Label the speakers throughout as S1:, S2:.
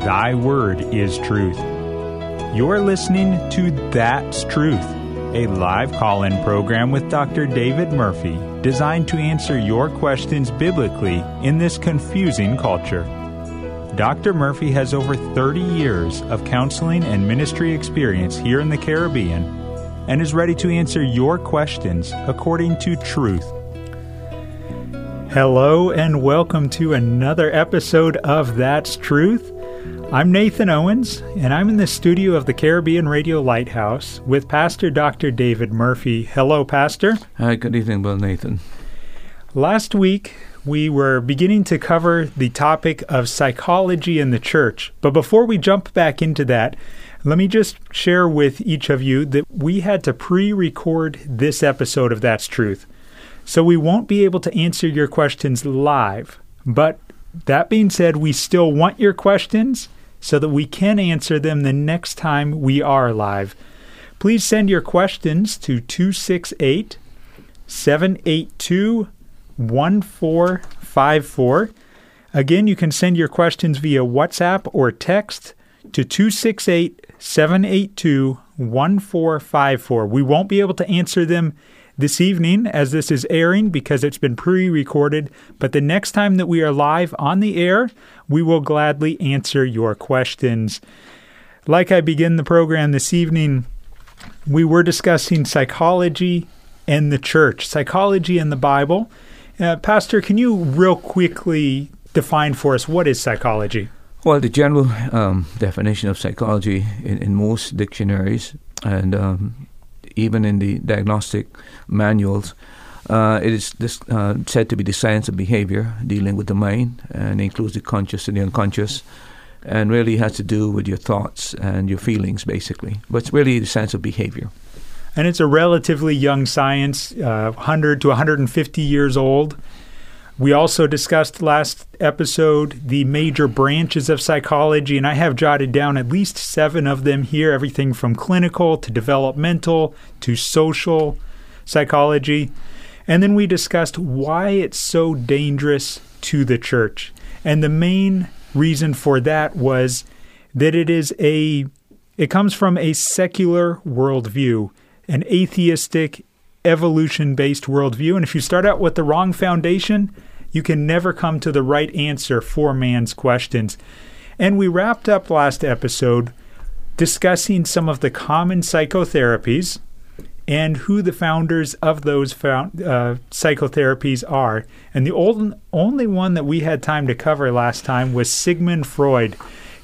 S1: Thy word is truth. You're listening to That's Truth, a live call in program with Dr. David Murphy, designed to answer your questions biblically in this confusing culture. Dr. Murphy has over 30 years of counseling and ministry experience here in the Caribbean and is ready to answer your questions according to truth. Hello, and welcome to another episode of That's Truth. I'm Nathan Owens, and I'm in the studio of the Caribbean Radio Lighthouse with Pastor Dr. David Murphy. Hello, Pastor.
S2: Hi, good evening, Brother Nathan.
S1: Last week, we were beginning to cover the topic of psychology in the church. But before we jump back into that, let me just share with each of you that we had to pre record this episode of That's Truth. So we won't be able to answer your questions live. But that being said, we still want your questions so that we can answer them the next time we are live. Please send your questions to 268 782 1454. Again, you can send your questions via WhatsApp or text to 268 782 1454. We won't be able to answer them this evening as this is airing because it's been pre recorded, but the next time that we are live on the air, we will gladly answer your questions. Like I begin the program this evening, we were discussing psychology and the church, psychology and the Bible. Uh, Pastor, can you real quickly define for us what is psychology?
S2: Well, the general um, definition of psychology in, in most dictionaries and um, even in the diagnostic manuals, uh, it is this, uh, said to be the science of behavior, dealing with the mind, and includes the conscious and the unconscious, and really has to do with your thoughts and your feelings, basically. But it's really the science of behavior.
S1: And it's a relatively young science, uh, 100 to 150 years old. We also discussed last episode the major branches of psychology, and I have jotted down at least seven of them here everything from clinical to developmental to social psychology. And then we discussed why it's so dangerous to the church. And the main reason for that was that it is a it comes from a secular worldview, an atheistic, evolution based worldview. And if you start out with the wrong foundation, you can never come to the right answer for man's questions. And we wrapped up last episode discussing some of the common psychotherapies and who the founders of those found, uh, psychotherapies are. And the old, only one that we had time to cover last time was Sigmund Freud.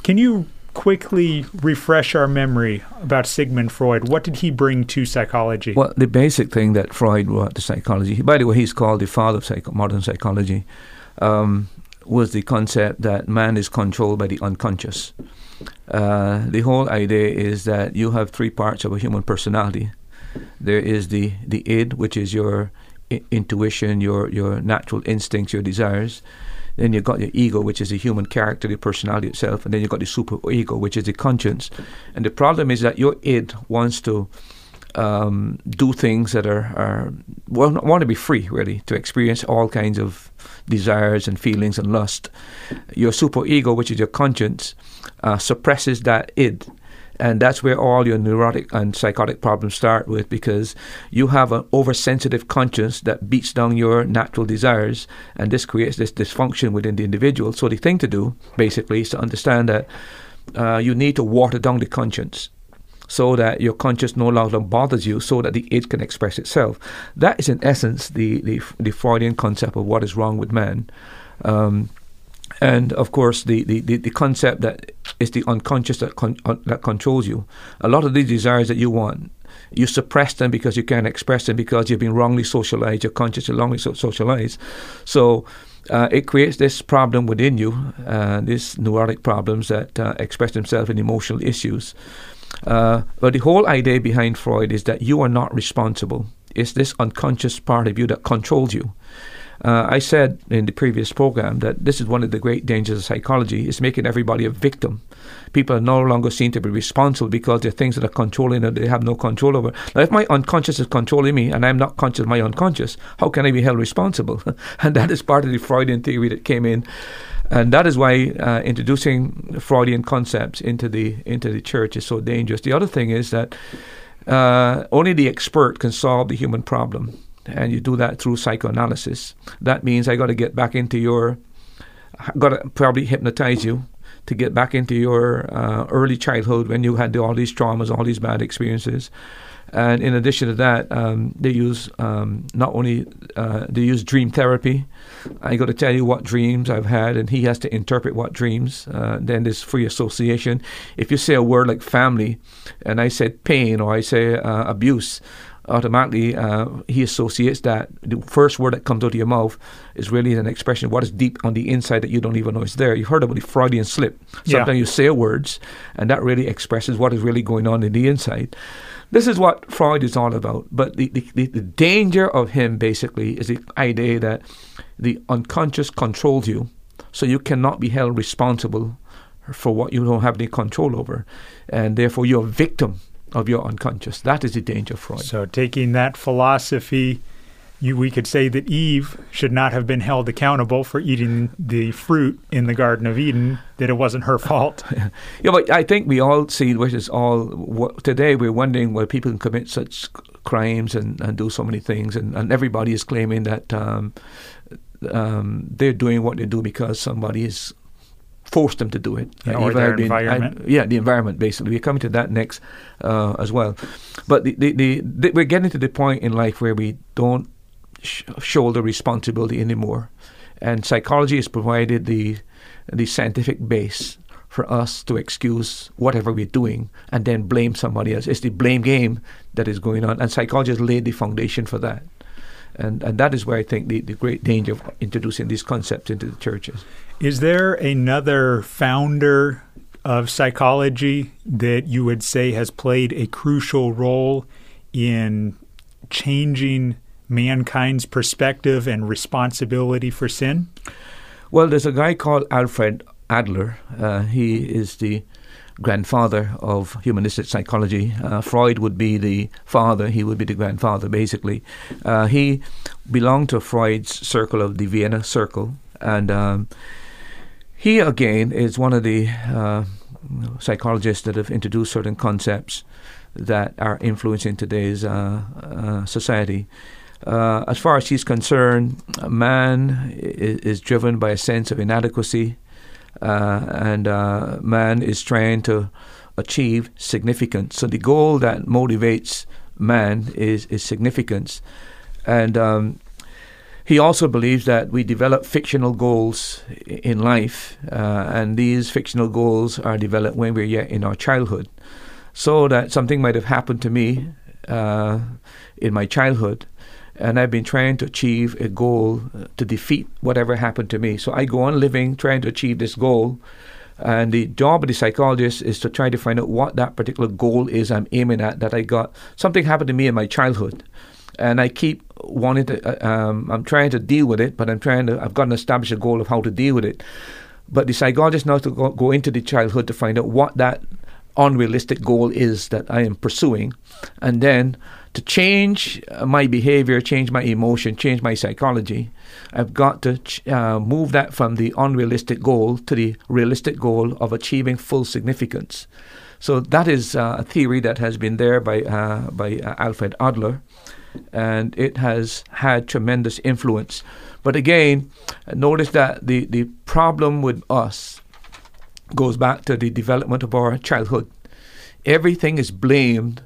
S1: Can you quickly refresh our memory about Sigmund Freud? What did he bring to psychology?
S2: Well, the basic thing that Freud brought to psychology, by the way, he's called the father of modern psychology, um, was the concept that man is controlled by the unconscious. Uh, the whole idea is that you have three parts of a human personality. There is the, the id, which is your I- intuition, your, your natural instincts, your desires. Then you've got your ego, which is the human character, the personality itself, and then you've got the super ego, which is the conscience. And the problem is that your id wants to um, do things that are, are well, want to be free, really, to experience all kinds of desires and feelings and lust. Your super ego, which is your conscience, uh, suppresses that id and that's where all your neurotic and psychotic problems start with because you have an oversensitive conscience that beats down your natural desires, and this creates this dysfunction within the individual. So, the thing to do, basically, is to understand that uh, you need to water down the conscience so that your conscience no longer bothers you, so that the id can express itself. That is, in essence, the, the, the Freudian concept of what is wrong with man. Um, and of course the, the, the, the, concept that it's the unconscious that con- uh, that controls you. A lot of these desires that you want, you suppress them because you can't express them because you've been wrongly socialized. Your conscious is wrongly so- socialized. So uh, it creates this problem within you, uh, these neurotic problems that uh, express themselves in emotional issues. Uh, but the whole idea behind Freud is that you are not responsible. It's this unconscious part of you that controls you. Uh, I said in the previous program that this is one of the great dangers of psychology is making everybody a victim. People are no longer seen to be responsible because there are things that are controlling that they have no control over. Now, if my unconscious is controlling me and I'm not conscious of my unconscious, how can I be held responsible? and that is part of the Freudian theory that came in. And that is why uh, introducing Freudian concepts into the into the church is so dangerous. The other thing is that uh, only the expert can solve the human problem and you do that through psychoanalysis. That means I got to get back into your, got to probably hypnotize you to get back into your uh, early childhood when you had all these traumas, all these bad experiences. And in addition to that, um, they use um, not only uh, they use dream therapy. I got to tell you what dreams I've had, and he has to interpret what dreams. Uh, then there's free association. If you say a word like family, and I said pain or I say uh, abuse, automatically uh, he associates that the first word that comes out of your mouth is really an expression of what is deep on the inside that you don't even know is there. You heard about the Freudian slip. Sometimes yeah. you say words, and that really expresses what is really going on in the inside. This is what Freud is all about. But the, the, the, the danger of him basically is the idea that the unconscious controls you, so you cannot be held responsible for what you don't have any control over, and therefore you're a victim of your unconscious. That is the danger Freud.
S1: So, taking that philosophy, you, we could say that Eve should not have been held accountable for eating the fruit in the Garden of Eden, that it wasn't her fault.
S2: yeah, but I think we all see, which is all, what, today we're wondering why people can commit such crimes and, and do so many things, and, and everybody is claiming that um, um, they're doing what they do because somebody is forced them to do it.
S1: Yeah, or their environment.
S2: I, yeah, the environment, basically. We're coming to that next uh, as well. But the, the, the, the, we're getting to the point in life where we don't sh- shoulder responsibility anymore. And psychology has provided the, the scientific base for us to excuse whatever we're doing and then blame somebody else. It's the blame game that is going on. And psychology has laid the foundation for that. And, and that is where I think the, the great danger of introducing these concepts into the churches.
S1: Is there another founder of psychology that you would say has played a crucial role in changing mankind's perspective and responsibility for sin?
S2: Well, there's a guy called Alfred Adler. Uh, he is the grandfather of humanistic psychology. Uh, Freud would be the father, he would be the grandfather, basically. Uh, he belonged to Freud's circle of the Vienna Circle, and um, he again is one of the uh, psychologists that have introduced certain concepts that are influencing today's uh, uh, society. Uh, as far as he's concerned, man is, is, driven by a sense of inadequacy, and uh, man is trying to achieve significance. So the goal that motivates man is is significance, and um, he also believes that we develop fictional goals in life, uh, and these fictional goals are developed when we're yet in our childhood. So that something might have happened to me uh, in my childhood, and I've been trying to achieve a goal to defeat whatever happened to me. So I go on living trying to achieve this goal. And the job of the psychologist is to try to find out what that particular goal is I'm aiming at that I got. Something happened to me in my childhood and I keep wanting to. Uh, um, I'm trying to deal with it, but I'm trying to. I've got to establish a goal of how to deal with it. But the psychologist knows to go, go into the childhood to find out what that unrealistic goal is that I am pursuing, and then to change my behavior, change my emotion, change my psychology, I've got to ch- uh, move that from the unrealistic goal to the realistic goal of achieving full significance. So that is uh, a theory that has been there by uh, by uh, Alfred Adler, and it has had tremendous influence. But again, notice that the, the problem with us goes back to the development of our childhood. Everything is blamed.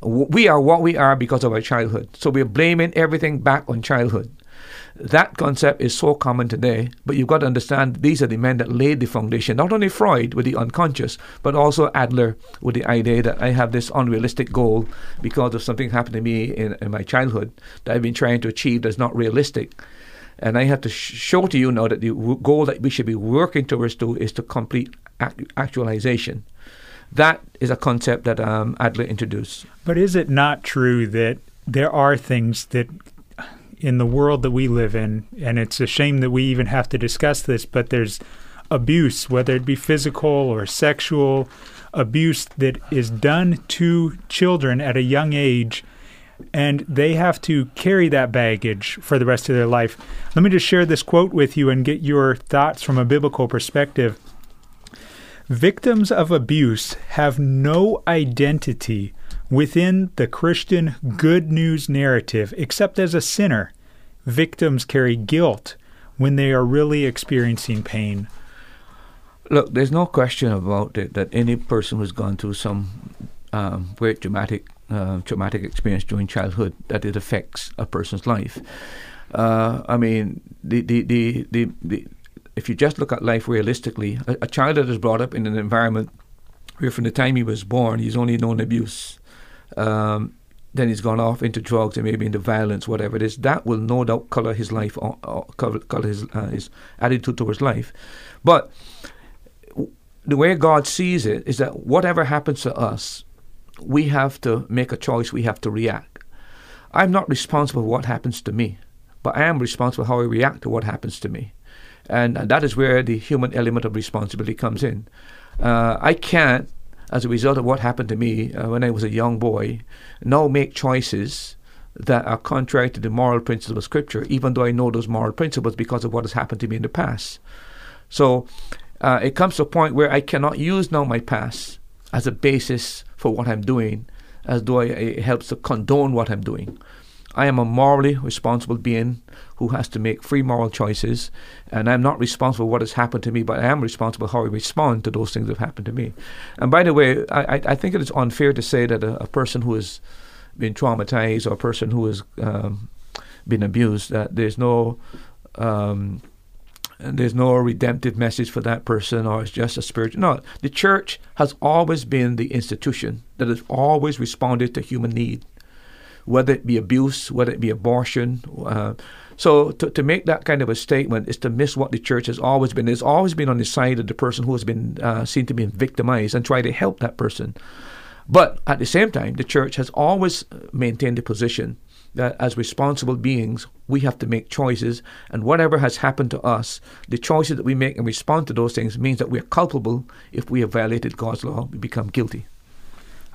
S2: We are what we are because of our childhood. So we're blaming everything back on childhood. That concept is so common today, but you've got to understand these are the men that laid the foundation. Not only Freud with the unconscious, but also Adler with the idea that I have this unrealistic goal because of something happened to me in, in my childhood that I've been trying to achieve that's not realistic. And I have to sh- show to you now that the w- goal that we should be working towards to is to complete ac- actualization. That is a concept that um, Adler introduced.
S1: But is it not true that there are things that in the world that we live in, and it's a shame that we even have to discuss this, but there's abuse, whether it be physical or sexual abuse, that is done to children at a young age, and they have to carry that baggage for the rest of their life. Let me just share this quote with you and get your thoughts from a biblical perspective. Victims of abuse have no identity within the Christian good news narrative except as a sinner. Victims carry guilt when they are really experiencing pain.
S2: Look, there's no question about it that any person who's gone through some um, great dramatic uh, traumatic experience during childhood that it affects a person's life. Uh, I mean, the, the, the, the if you just look at life realistically, a, a, child that is brought up in an environment where from the time he was born he's only known abuse, um, then he's gone off into drugs and maybe into violence, whatever it is, that will no doubt color his life, or, or color, color his, uh, his attitude towards life. But the way God sees it is that whatever happens to us, we have to make a choice, we have to react. I'm not responsible for what happens to me, but I am responsible for how I react to what happens to me. And, that is where the human element of responsibility comes in. Uh, I can't, as a result of what happened to me uh, when I was a young boy, now make choices that are contrary to the moral principles of Scripture, even though I know those moral principles because of what has happened to me in the past. So uh, it comes to a point where I cannot use now my past as a basis for what I'm doing, as though it helps to condone what I'm doing. I am a morally responsible being who has to make free moral choices, and I'm not responsible for what has happened to me, but I am responsible how I respond to those things that have happened to me. And by the way, I, I think it is unfair to say that a, a person who has been traumatized or a person who has um, been abused, that there's no um, there's no redemptive message for that person or it's just a spiritual. No, the church has always been the institution that has always responded to human need whether it be abuse, whether it be abortion. Uh, so to, to make that kind of a statement is to miss what the church has always been. It's always been on the side of the person who has been uh, seen to be victimized and try to help that person. But at the same time, the church has always maintained the position that as responsible beings, we have to make choices, and whatever has happened to us, the choices that we make in response to those things means that we are culpable if we have violated God's law, we become guilty.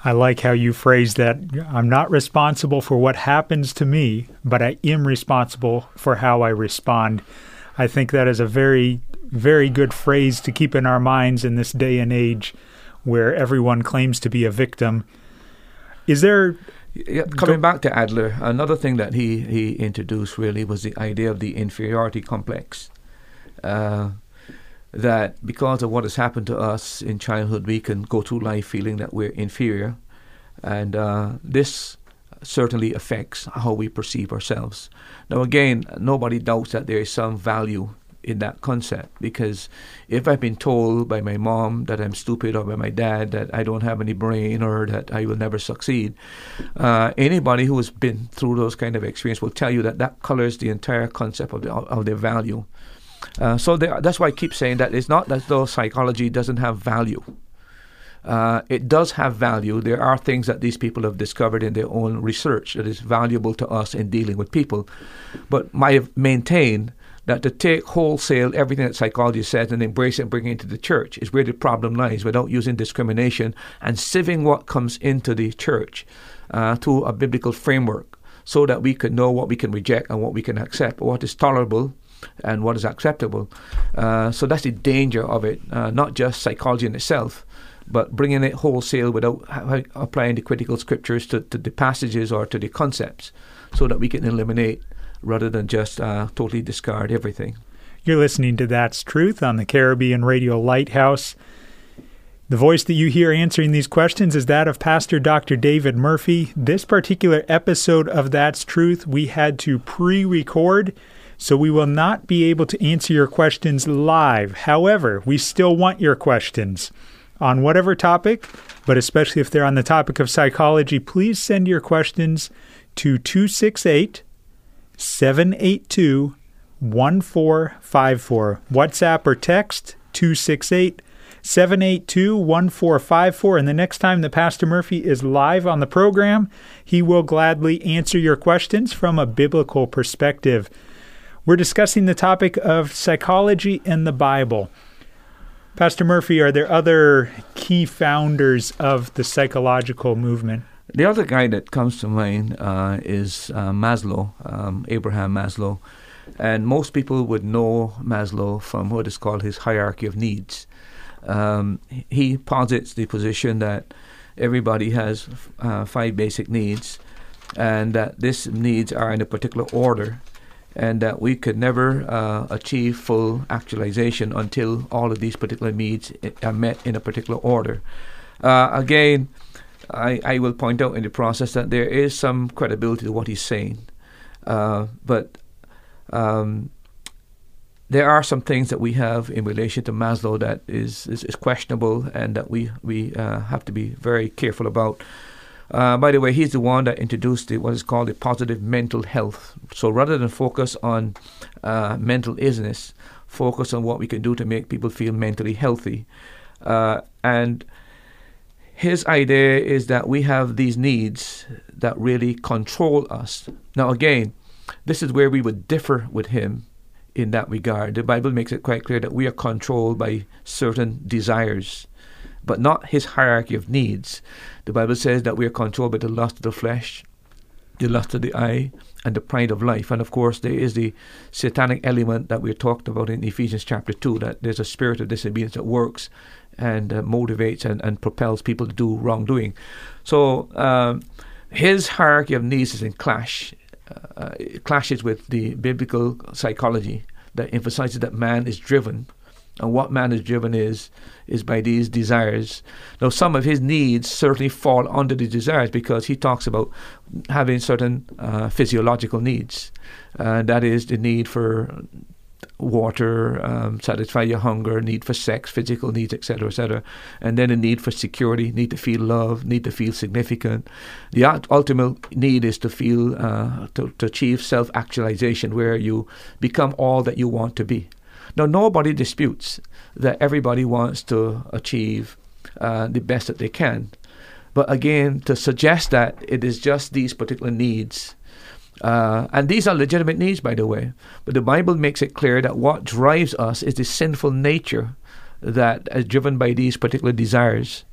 S1: I like how you phrase that. I'm not responsible for what happens to me, but I am responsible for how I respond. I think that is a very, very good phrase to keep in our minds in this day and age where everyone claims to be a victim. Is there.
S2: Yeah, coming back to Adler, another thing that he, he introduced really was the idea of the inferiority complex. Uh, that because of what has happened to us in childhood, we can go through life feeling that we're inferior. And uh, this certainly affects how we perceive ourselves. Now, again, nobody doubts that there is some value in that concept because if I've been told by my mom that I'm stupid or by my dad that I don't have any brain or that I will never succeed, uh, anybody who has been through those kind of experience will tell you that that colors the entire concept of, the, of their value. Uh, so that's why I keep saying that it's not as though psychology doesn't have value. Uh, it does have value. There are things that these people have discovered in their own research that is valuable to us in dealing with people. But I maintain that to take wholesale everything that psychology says and embrace it and bring it into the church is where the problem lies without using discrimination and sieving what comes into the church uh, to a biblical framework so that we can know what we can reject and what we can accept, what is tolerable and what is acceptable. Uh, so that's the danger of it, uh, not just psychology in itself, but bringing it wholesale without applying the critical scriptures to, to, the passages or to the concepts, so that we can eliminate rather than just uh, totally discard everything.
S1: You're listening to That's Truth on the Caribbean Radio Lighthouse. The voice that you hear answering these questions is that of Pastor Dr. David Murphy. This particular episode of That's Truth we had to pre record so we will not be able to answer your questions live. However, we still want your questions on whatever topic, but especially if they're on the topic of psychology, please send your questions to 268 782 1454. WhatsApp or text 268 782 1454. And the next time that Pastor Murphy is live on the program, he will gladly answer your questions from a biblical perspective. We're discussing the topic of psychology and the Bible. Pastor Murphy, are there other key founders of the psychological movement?
S2: The other guy that comes to mind uh, is uh, Maslow, um, Abraham Maslow. And most people would know Maslow from what is called his hierarchy of needs. Um, he posits the position that everybody has uh, five basic needs, and that these needs are in a particular order, and that we could never uh, achieve full actualization until all of these particular needs are met in a particular order. Uh, again, I, I will point out in the process that there is some credibility to what he's saying, uh, but um, there are some things that we have in relation to Maslow that is, is, is questionable and that we, we uh, have to be very careful about. Uh, by the way, he's the one that introduced the, what is called the positive mental health. So rather than focus on uh, mental illness, focus on what we can do to make people feel mentally healthy. Uh, and his idea is that we have these needs that really control us. Now, again, this is where we would differ with him in that regard. The Bible makes it quite clear that we are controlled by certain desires, but not his hierarchy of needs. The Bible says that we are controlled by the lust of the flesh, the lust of the eye, and the pride of life. And of course, there is the satanic element that we talked about in Ephesians chapter 2 that there's a spirit of disobedience that works and uh, motivates and, and propels people to do wrongdoing. So, um, his hierarchy of needs is in clash uh, clashes with the biblical psychology that emphasizes that man is driven, and what man is driven is is by these desires. Now, some of his needs certainly fall under the desires because he talks about having certain uh, physiological needs, and that is the need for water, um, satisfy your hunger, need for sex, physical needs, etc., etc., and then a need for security, need to feel love, need to feel significant. The ultimate need is to feel uh, to, to achieve self-actualization, where you become all that you want to be. Now, nobody disputes that everybody wants to achieve uh, the best that they can, but again, to suggest that it is just these particular needs uh, and these are legitimate needs, by the way. But the Bible makes it clear that what drives us is the sinful nature that is driven by these particular desires.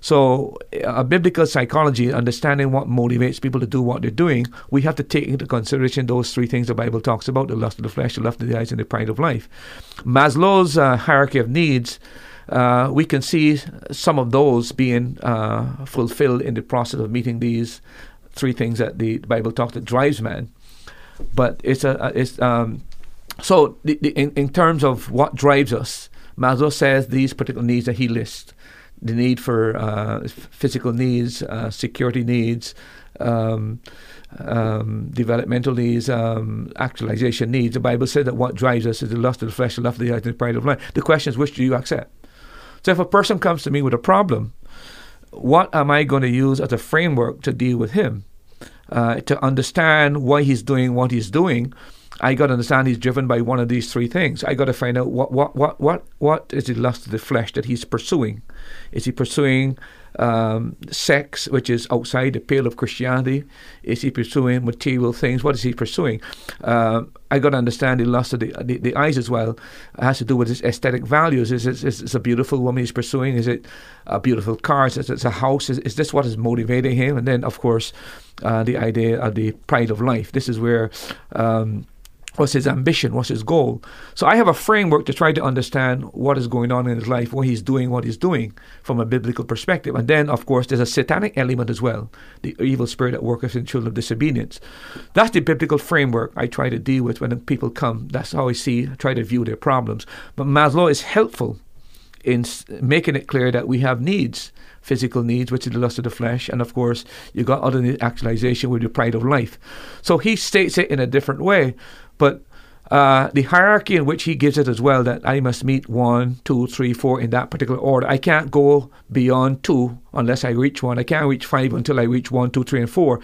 S2: So, a biblical psychology, understanding what motivates people to do what they're doing, we have to take into consideration those three things the Bible talks about the lust of the flesh, the lust of the eyes, and the pride of life. Maslow's uh, hierarchy of needs. Uh, we can see some of those being uh, fulfilled in the process of meeting these three things that the Bible talks that drives man. But it's a it's um, so the, the, in in terms of what drives us, Maslow says these particular needs that he lists: the need for uh, physical needs, uh, security needs. Um, um, developmental needs, um, actualization needs. The Bible says that what drives us is the lust of the flesh, the lust of the eyes, and the pride of life. The question is, which do you accept? So if a person comes to me with a problem, what am I going to use as a framework to deal with him? Uh, to understand why he's doing what he's doing, I got to understand he's driven by one of these three things. I got to find out what what what what what is the lust of the flesh that he's pursuing. Is he pursuing um, sex, which is outside the pale of Christianity? Is he pursuing material things? What is he pursuing? Uh, I got to understand the lust of the, the, the, eyes as well. It has to do with his aesthetic values. Is it is, is a beautiful woman he's pursuing? Is it a beautiful car? Is it a house? Is, is this what is motivating him? And then, of course, uh, the idea of the pride of life. This is where. Um, What's his ambition? What's his goal? So I have a framework to try to understand what is going on in his life, what he's doing, what he's doing from a biblical perspective. And then, of course, there's a satanic element as well, the evil spirit that worketh in children of disobedience. That's the biblical framework I try to deal with when people come. That's how I see, try to view their problems. But Maslow is helpful in making it clear that we have needs physical needs, which is the lust of the flesh, and of course, you got other actualization with the pride of life. So he states it in a different way, but uh, the hierarchy in which he gives it as well that I must meet one, two, three, four in that particular order. I can't go beyond two unless I reach one. I can't reach five until I reach one, two, three, and four.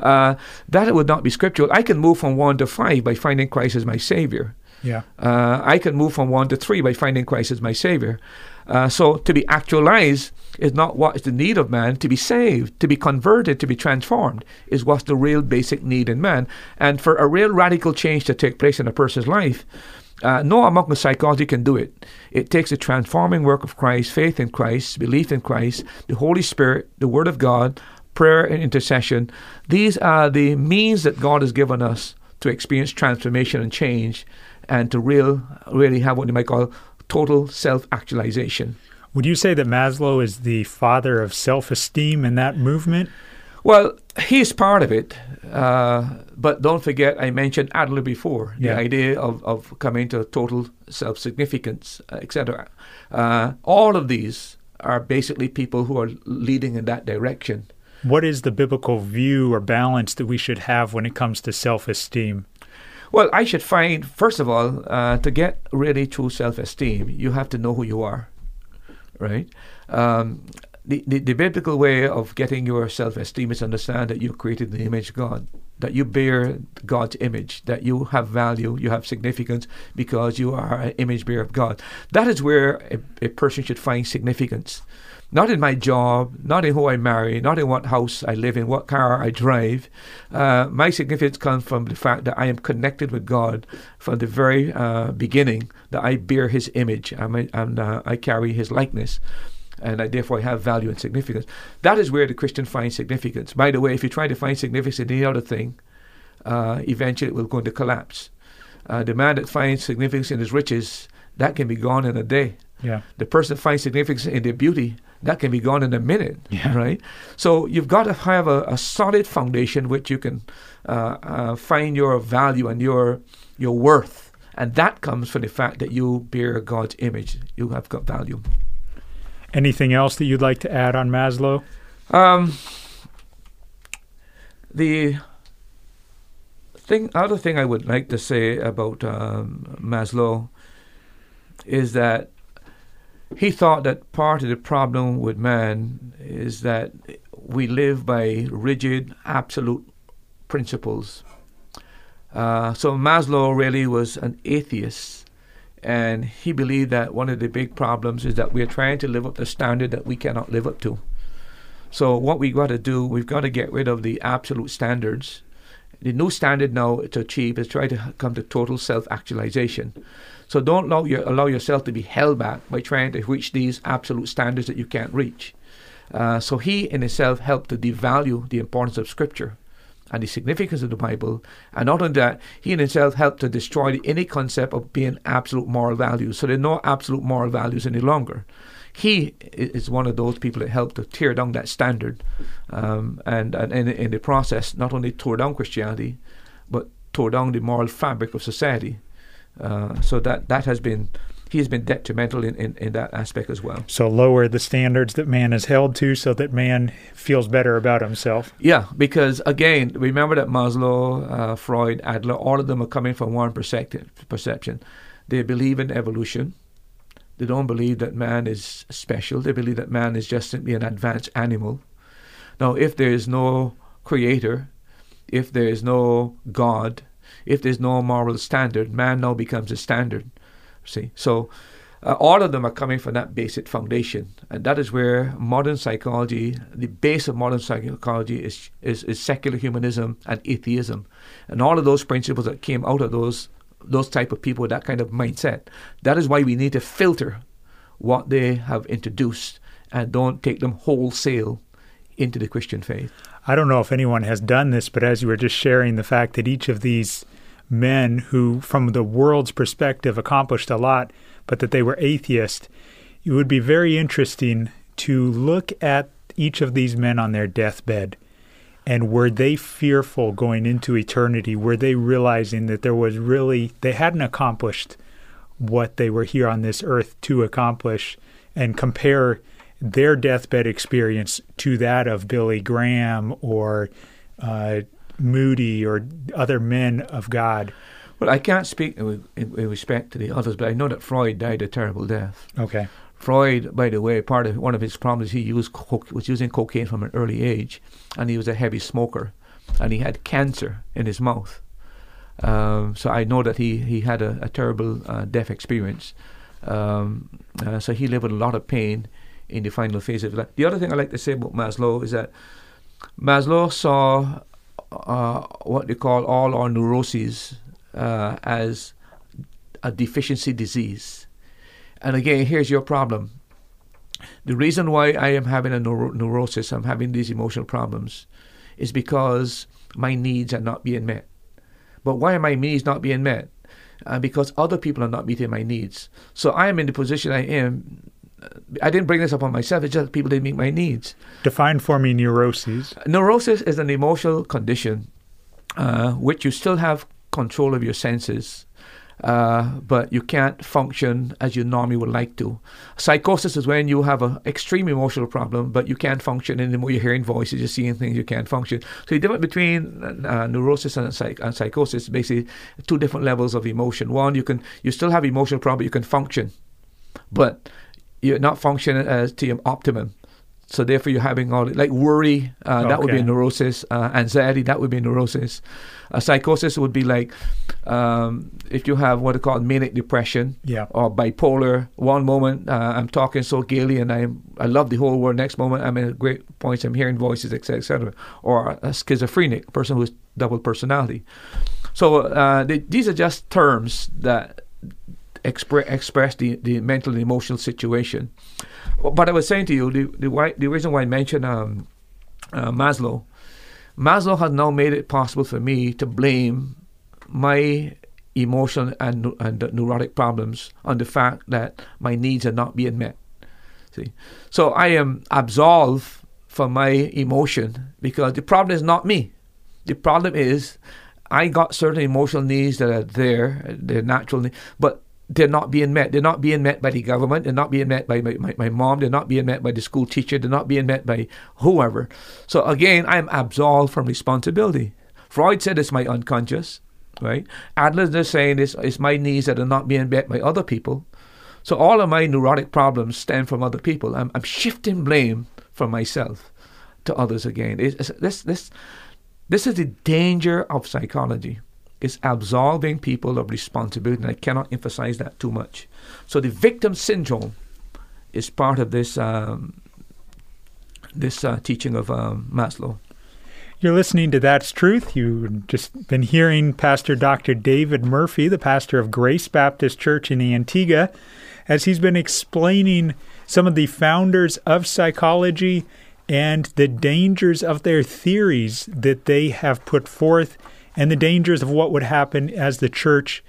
S2: Uh, that would not be scriptural. I can move from one to five by finding Christ as my Savior.
S1: Yeah.
S2: Uh, I can move from one to three by finding Christ as my Savior. Uh, so to be actualized is not what is the need of man. To be saved, to be converted, to be transformed is what's the real basic need in man. And for a real radical change to take place in a person's life, uh, no amount of psychology can do it. It takes the transforming work of Christ, faith in Christ, belief in Christ, the Holy Spirit, the Word of God, prayer and intercession. These are the means that God has given us to experience transformation and change and to real, really have what you might call total self actualization.
S1: Would you say that Maslow is the father of self esteem in that movement?
S2: Well, he's part of it, uh, but don't forget I mentioned Adler before
S1: Yeah.
S2: the idea of, of coming to total self significance, etc. Uh, all of these are basically people who are leading in that direction.
S1: What is the biblical view or balance that we should have when it comes to self esteem?
S2: Well, I should find, first of all, uh, to get really true self esteem, you have to know who you are, right? Um, the, the, the biblical way of getting your self esteem is to understand that you're created in the image of God, that you bear God's image, that you have value, you have significance because you are an image bearer of God. That is where a, a person should find significance. Not in my job, not in who I marry, not in what house I live in, what car I drive. Uh, my significance comes from the fact that I am connected with God from the very uh, beginning, that I bear His image I'm a- and uh, I carry His likeness and I therefore I have value and significance. That is where the Christian finds significance. By the way, if you try to find significance in any other thing, uh, eventually it will go into collapse. Uh, the man that finds significance in his riches, that can be gone in a day.
S1: Yeah.
S2: The person finds significance in their beauty, that can be gone in a minute,
S1: Yeah.
S2: right? So you've got to have a, a solid foundation which you can uh, uh, find your value and your your worth, and that comes from the fact that you bear God's image. You have got value.
S1: Anything else that you'd like to add on Maslow?
S2: Um, the thing, other thing I would like to say about um, Maslow is that he thought that part of the problem with man is that we live by rigid, absolute principles. Uh, so Maslow really was an atheist, and he believed that one of the big problems is that we are trying to live up to standard that we cannot live up to. So what we got to do, we've got to get rid of the absolute standards. The new standard now to achieve is try to come to total self-actualization. So don't allow, your, allow yourself to be held back by trying to reach these absolute standards that you can't reach. Uh, so he in himself helped to devalue the importance of Scripture and the significance of the Bible. And not only that, he in himself helped to destroy any concept of being absolute moral values. So there are no absolute moral values any longer. He is one of those people that helped to tear down that standard, um, and, and in, in the process, not only tore down Christianity, but tore down the moral fabric of society. Uh, so that that has been he has been detrimental in, in, in that aspect as well.
S1: So lower the standards that man is held to so that man feels better about himself.
S2: Yeah, because again, remember that Maslow, uh, Freud, Adler, all of them are coming from one perspective, perception. They believe in evolution. They don't believe that man is special. They believe that man is just simply an advanced animal. Now, if there is no creator, if there is no God, if there's no moral standard, man now becomes a standard. See, so uh, all of them are coming from that basic foundation, and that is where modern psychology, the base of modern psychology, is is, is secular humanism and atheism, and all of those principles that came out of those those type of people that kind of mindset. That is why we need to filter what they have introduced and don't take them wholesale into the Christian faith.
S1: I don't know if anyone has done this, but as you were just sharing the fact that each of these men who, from the world's perspective, accomplished a lot, but that they were atheist, it would be very interesting to look at each of these men on their deathbed. And were they fearful going into eternity? Were they realizing that there was really, they hadn't accomplished what they were here on this earth to accomplish and compare their deathbed experience to that of Billy Graham or uh, Moody or other men of God.
S2: Well, I can't speak with, in, with respect to the others, but I know that Freud died a terrible death.
S1: Okay.
S2: Freud, by the way, part of one of his problems, he used co- was using cocaine from an early age, and he was a heavy smoker, and he had cancer in his mouth. Um, so I know that he, he had a, a terrible uh, death experience. Um, uh, so he lived with a lot of pain in the final phase of life. The other thing I like to say about Maslow is that Maslow saw uh, what they call all our neuroses uh, as a deficiency disease. And again, here's your problem. The reason why I am having a neuro- neurosis, I'm having these emotional problems, is because my needs are not being met. But why are my needs not being met? Uh, because other people are not meeting my needs. So I am in the position I am. I didn't bring this up on myself. It's just people didn't meet my needs.
S1: Define for me neuroses.
S2: Neurosis is an emotional condition uh, which you still have control of your senses, uh, but you can't function as you normally would like to. Psychosis is when you have an extreme emotional problem, but you can't function anymore. You're hearing voices, you're seeing things, you can't function. So the difference between uh, neurosis and, psych- and psychosis is basically two different levels of emotion. One, you can you still have emotional problem, but you can function, but you're not functioning as to your optimum. So therefore, you're having all like worry. Uh, okay. That would be a neurosis. Uh, anxiety. That would be a neurosis. A psychosis would be like um, if you have what they call manic depression
S1: yeah.
S2: or bipolar. One moment uh, I'm talking so gaily and I I love the whole world. Next moment I'm in a great points. I'm hearing voices, etc., etc. Or a schizophrenic person who's double personality. So uh, they, these are just terms that expre- express the, the mental and emotional situation. But I was saying to you, the the, why, the reason why I mentioned um, uh, Maslow, Maslow has now made it possible for me to blame my emotional and, and neurotic problems on the fact that my needs are not being met. See, so I am absolved from my emotion because the problem is not me. The problem is I got certain emotional needs that are there, they're natural, needs, but they're not being met. They're not being met by the government. They're not being met by my, my, my, mom. They're not being met by the school teacher. They're not being met by whoever. So again, I'm absolved from responsibility. Freud said it's my unconscious, right? Adler is saying it's, it's my needs that are not being met by other people. So all of my neurotic problems stem from other people. I'm, I'm shifting blame from myself to others again. It's, it's, this, this, this is the danger of psychology is absolving people of responsibility. And I cannot emphasize that too much. So the victim syndrome is part of this um, this uh, teaching of um, Maslow.
S1: You're listening to That's Truth. You've just been hearing Pastor Dr. David Murphy, the pastor of Grace Baptist Church in Antigua, as he's been explaining some of the founders of psychology and the dangers of their theories that they have put forth and the dangers of what would happen as the church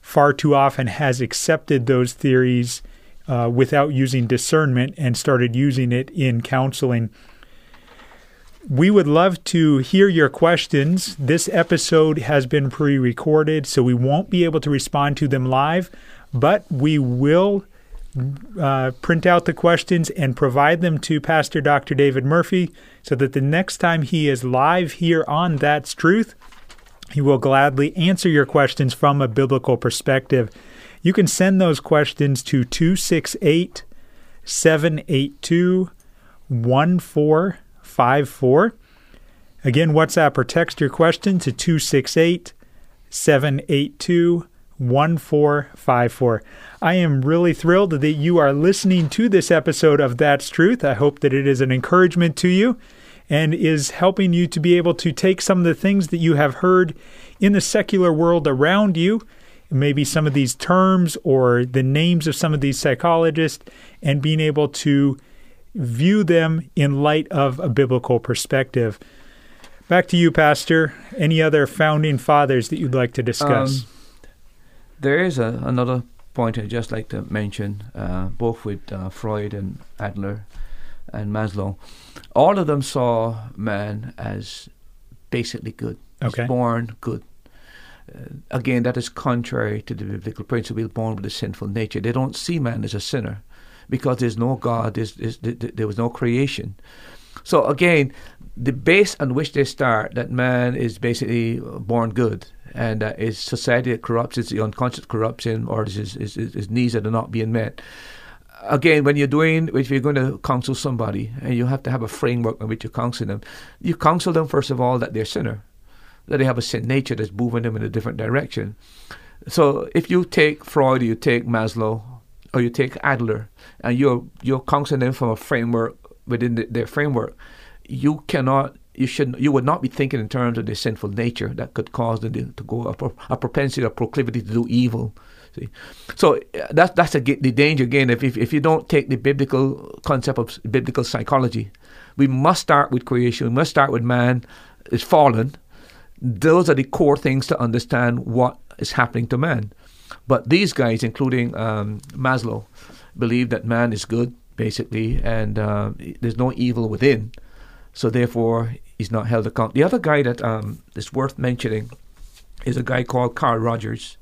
S1: far too often has accepted those theories uh, without using discernment and started using it in counseling. We would love to hear your questions. This episode has been pre recorded, so we won't be able to respond to them live, but we will uh, print out the questions and provide them to Pastor Dr. David Murphy so that the next time he is live here on That's Truth, he will gladly answer your questions from a biblical perspective. You can send those questions to 268 782 1454. Again, WhatsApp or text your question to 268 782 1454. I am really thrilled that you are listening to this episode of That's Truth. I hope that it is an encouragement to you and is helping you to be able to take some of the things that you have heard in the secular world around you, maybe some of these terms or the names of some of these psychologists, and being able to view them in light of a biblical perspective. Back to you, Pastor. Any other founding fathers that you'd like to discuss? Um,
S2: there is a, another point I'd just like to mention, uh, both with uh, Freud and Adler and Maslow all of them saw man as basically good.
S1: Okay.
S2: born good. Uh, again, that is contrary to the biblical principle. Born with a sinful nature. They don't see man as a sinner because there's no God. There's, there's, there was no creation. So again, the base on which they start that man is basically born good and uh, is society that corrupts, it's the unconscious corruption or his, his, his needs that are not being met again, when you're doing, if you're going to counsel somebody, and you have to have a framework in which you counsel them, you counsel them first of all that they're sinner. that they have a sin nature that's moving them in a different direction. So if you take Freud, or you take Maslow, or you take Adler, and you're you're counseling them from a framework within the, their framework, you cannot you should you would not be thinking in terms of the sinful nature that could cause them to go a, a propensity or proclivity to do evil. See, so uh, that's that's a, the danger again. If, if if you don't take the biblical concept of biblical psychology, we must start with creation. We must start with man is fallen. Those are the core things to understand what is happening to man. But these guys, including um, Maslow, believe that man is good, basically, and uh, there's no evil within. So therefore, he's not held account. The other guy that um, is worth mentioning is a guy called Carl Rogers.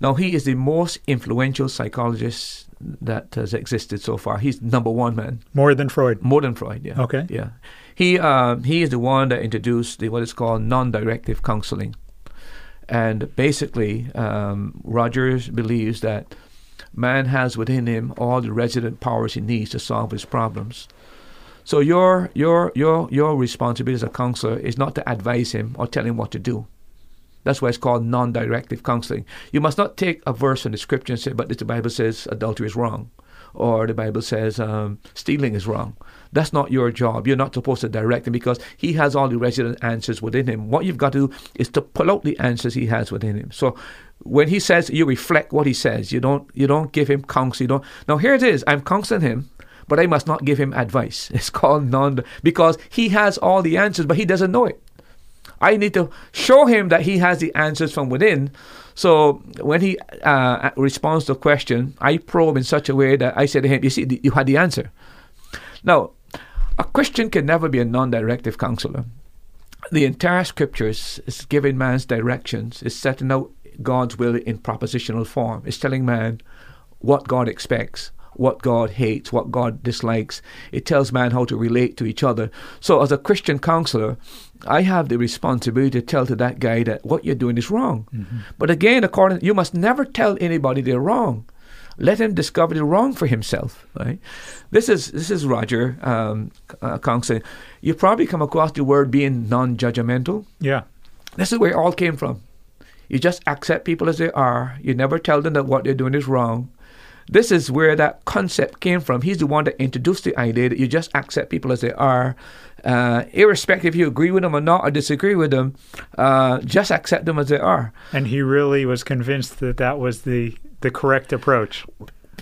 S2: Now, he is the most influential psychologist that has existed so far. He's number one man.
S1: More than Freud.
S2: More than Freud. Yeah.
S1: Okay.
S2: Yeah. He um, he is the one that introduced the, what is called non-directive counseling, and basically, um, Rogers believes that man has within him all the resident powers he needs to solve his problems. So your your your your responsibility as a counselor is not to advise him or tell him what to do. That's why it's called non-directive counseling. You must not take a verse from the scripture and say, "But the Bible says adultery is wrong," or the Bible says um, stealing is wrong. That's not your job. You're not supposed to direct him because he has all the resident answers within him. What you've got to do is to pull out the answers he has within him. So when he says, you reflect what he says. You don't you don't give him counsel. You don't. Now here it is. I'm counseling him but I must not give him advice. It's called non because he has all the answers, but he doesn't know it. I need to show him that he has the answers from within. So when he uh, responds to a question, I probe in such a way that I say to him, "You see, you had the answer." Now, a Christian can never be a non-directive counselor. The entire scriptures is giving man's directions, is setting out God's will in propositional form. It's telling man what God expects, what God hates, what God dislikes. It tells man how to relate to each other. So, as a Christian counselor, I have the responsibility to tell to that guy that what you're doing is wrong. Mm-hmm. But again, according you must never tell anybody they're wrong. Let him discover the wrong for himself. Right? This is this is Roger um, uh, counseling. You probably come across the word being non-judgmental.
S1: Yeah,
S2: this is where it all came from. You just accept people as they are. You never tell them that what they're doing is wrong. This is where that concept came from. He's the one that introduced the idea that you just accept people as they are, uh, irrespective if you agree with them or not or disagree with them, uh, just accept them as they are.
S1: And he really was convinced that that was the, the correct approach.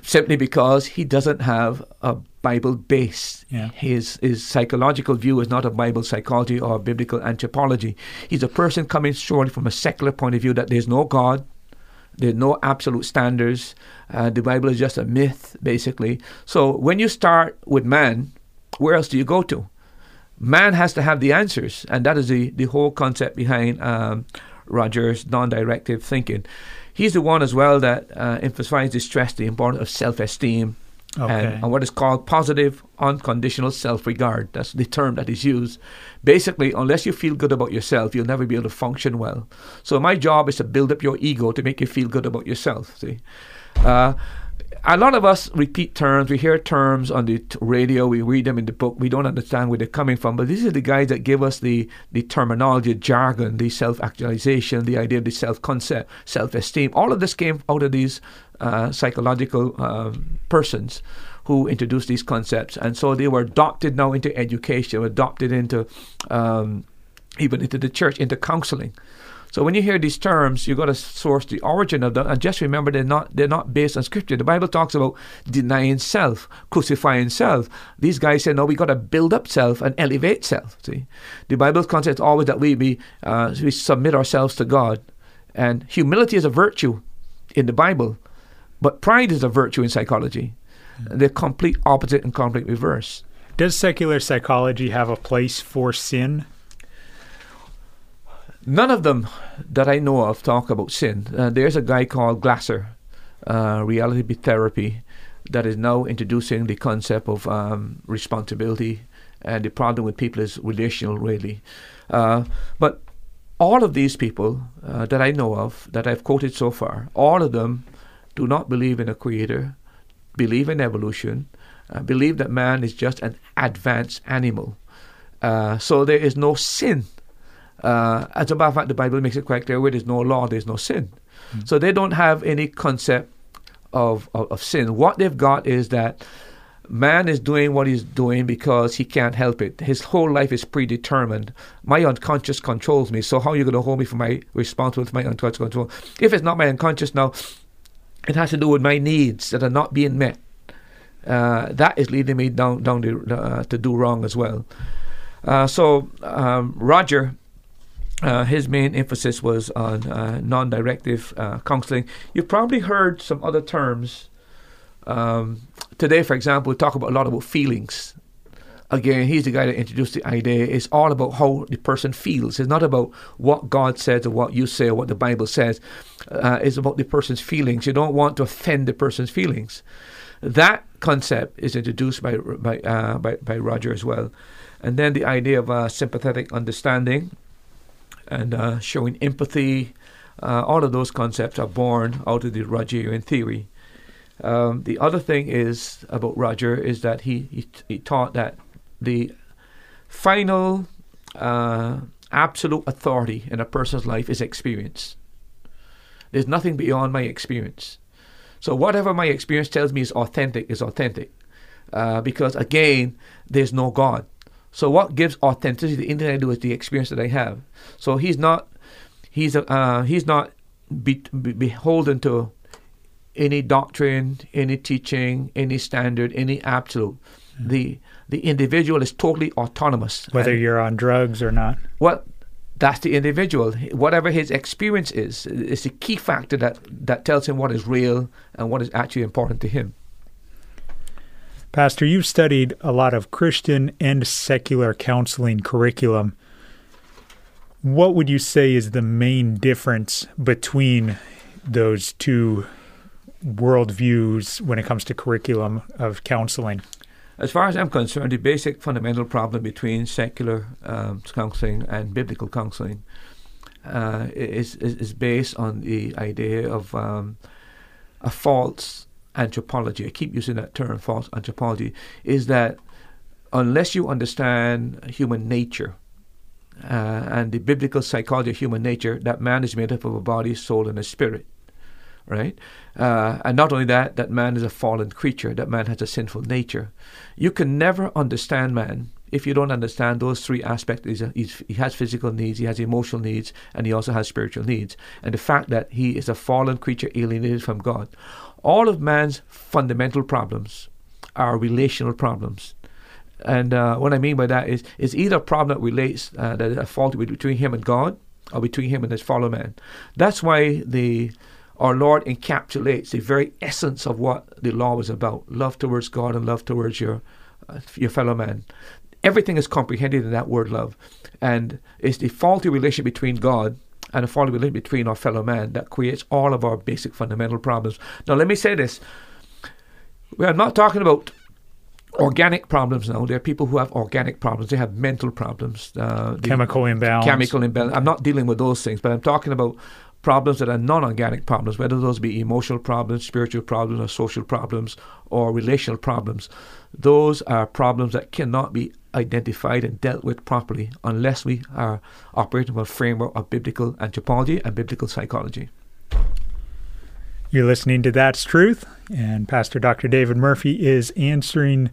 S2: Simply because he doesn't have a Bible base.
S1: Yeah.
S2: His his psychological view is not a Bible psychology or biblical anthropology. He's a person coming surely from a secular point of view that there's no God, there's no absolute standards. Uh, the Bible is just a myth, basically. So when you start with man, where else do you go to? Man has to have the answers, and that is the, the whole concept behind um, Rogers' non-directive thinking. He's the one as well that uh, emphasizes stress the importance of self-esteem
S1: Okay.
S2: and, and, what is called positive unconditional self regard. That's the term that is used. Basically, unless you feel good about yourself, you'll never be able to function well. So, my job is to build up your ego to make you feel good about yourself. See? Uh, a lot of us repeat terms. We hear terms on the t- radio. We read them in the book. We don't understand where they're coming from. But these are the guys that give us the, the terminology, jargon, the self actualization, the idea of the self concept, self esteem. All of this came out of these uh, psychological um, persons who introduced these concepts, and so they were adopted now into education, adopted into um, even into the church, into counseling. So when you hear these terms, you've got to source the origin of them, and just remember they're not they're not based on scripture. The Bible talks about denying self, crucifying self. These guys say no, we got to build up self and elevate self. See, the Bible's concept is always that we be uh, we submit ourselves to God, and humility is a virtue in the Bible. But pride is a virtue in psychology. Mm-hmm. They're complete opposite and complete reverse.
S1: Does secular psychology have a place for sin?
S2: None of them that I know of talk about sin. Uh, there's a guy called Glasser, uh, reality therapy, that is now introducing the concept of um, responsibility. And the problem with people is relational, really. Uh, but all of these people uh, that I know of, that I've quoted so far, all of them do not believe in a creator, believe in evolution, uh, believe that man is just an advanced animal. Uh, so there is no sin Uh, as a matter of fact, the Bible makes it quite clear where there's no law, there's no sin. Mm-hmm. So they don't have any concept of, of, of sin. What they've got is that man is doing what he's doing because he can't help it. His whole life is predetermined. My unconscious controls me. So how are you going to hold me for my responsible for my unconscious control? If it's not my unconscious now, it has to do with my needs that are not being met. Uh, that is leading me down down to, uh, to do wrong as well. Uh, so um, Roger uh, his main emphasis was on uh, non directive uh, counseling. You've probably heard some other terms. Um, today, for example, we talk about a lot about feelings. Again, he's the guy that introduced the idea. It's all about how the person feels. It's not about what God says or what you say or what the Bible says. Uh, it's about the person's feelings. You don't want to offend the person's feelings. That concept is introduced by by uh, by, by Roger as well, and then the idea of uh, sympathetic understanding and uh, showing empathy. Uh, all of those concepts are born out of the Rogerian theory. Um, the other thing is about Roger is that he, he, he taught that the final uh, absolute authority in a person's life is experience. There's nothing beyond my experience. So whatever my experience tells me is authentic is authentic, uh, because again, there's no God. So what gives authenticity to anything I do is the experience that I have. So he's not he's uh, he's not be, be beholden to any doctrine, any teaching, any standard, any absolute. Mm-hmm. The the individual is totally autonomous.
S1: Whether and, you're on drugs or not.
S2: Well, that's the individual. Whatever his experience is, is the key factor that, that tells him what is real and what is actually important to him.
S1: Pastor, you've studied a lot of Christian and secular counseling curriculum. What would you say is the main difference between those two worldviews when it comes to curriculum of counseling?
S2: As far as I'm concerned, the basic fundamental problem between secular um, counseling and biblical counseling uh, is, is, is based on the idea of um, a false anthropology, I keep using that term, false anthropology, is that unless you understand human nature uh, and the biblical psychology of human nature, that man is made up of a body, soul, and a spirit, right? Uh, and not only that, that man is a fallen creature, that man has a sinful nature. You can never understand man if you don't understand those three aspects. He's a, he's, he has physical needs, he has emotional needs, and he also has spiritual needs. And the fact that he is a fallen creature alienated from God all of man's fundamental problems are relational problems. And uh, what I mean by that it's is either a problem that relates uh, that is a fault between him and God, or between him and his fellow man. That's why the our Lord encapsulates the very essence of what the law was about: love towards God and love towards your uh, your fellow man. Everything is comprehended in that word love, and it's the faulty relationship between God and a faulty relationship between our fellow man that creates all of our basic fundamental problems. Now, let me say this. We are not talking about organic problems now. There are people who have organic problems. They have mental problems.
S1: Uh, chemical imbalance.
S2: Chemical imbalance. I'm not dealing with those things, but I'm talking about problems that are non-organic problems, whether those be emotional problems, spiritual problems, or social problems, or relational problems. Those are problems that cannot be identified and dealt with properly unless we are operating from a framework of biblical anthropology and biblical psychology.
S1: You're listening to That's Truth, and Pastor Dr. David Murphy is answering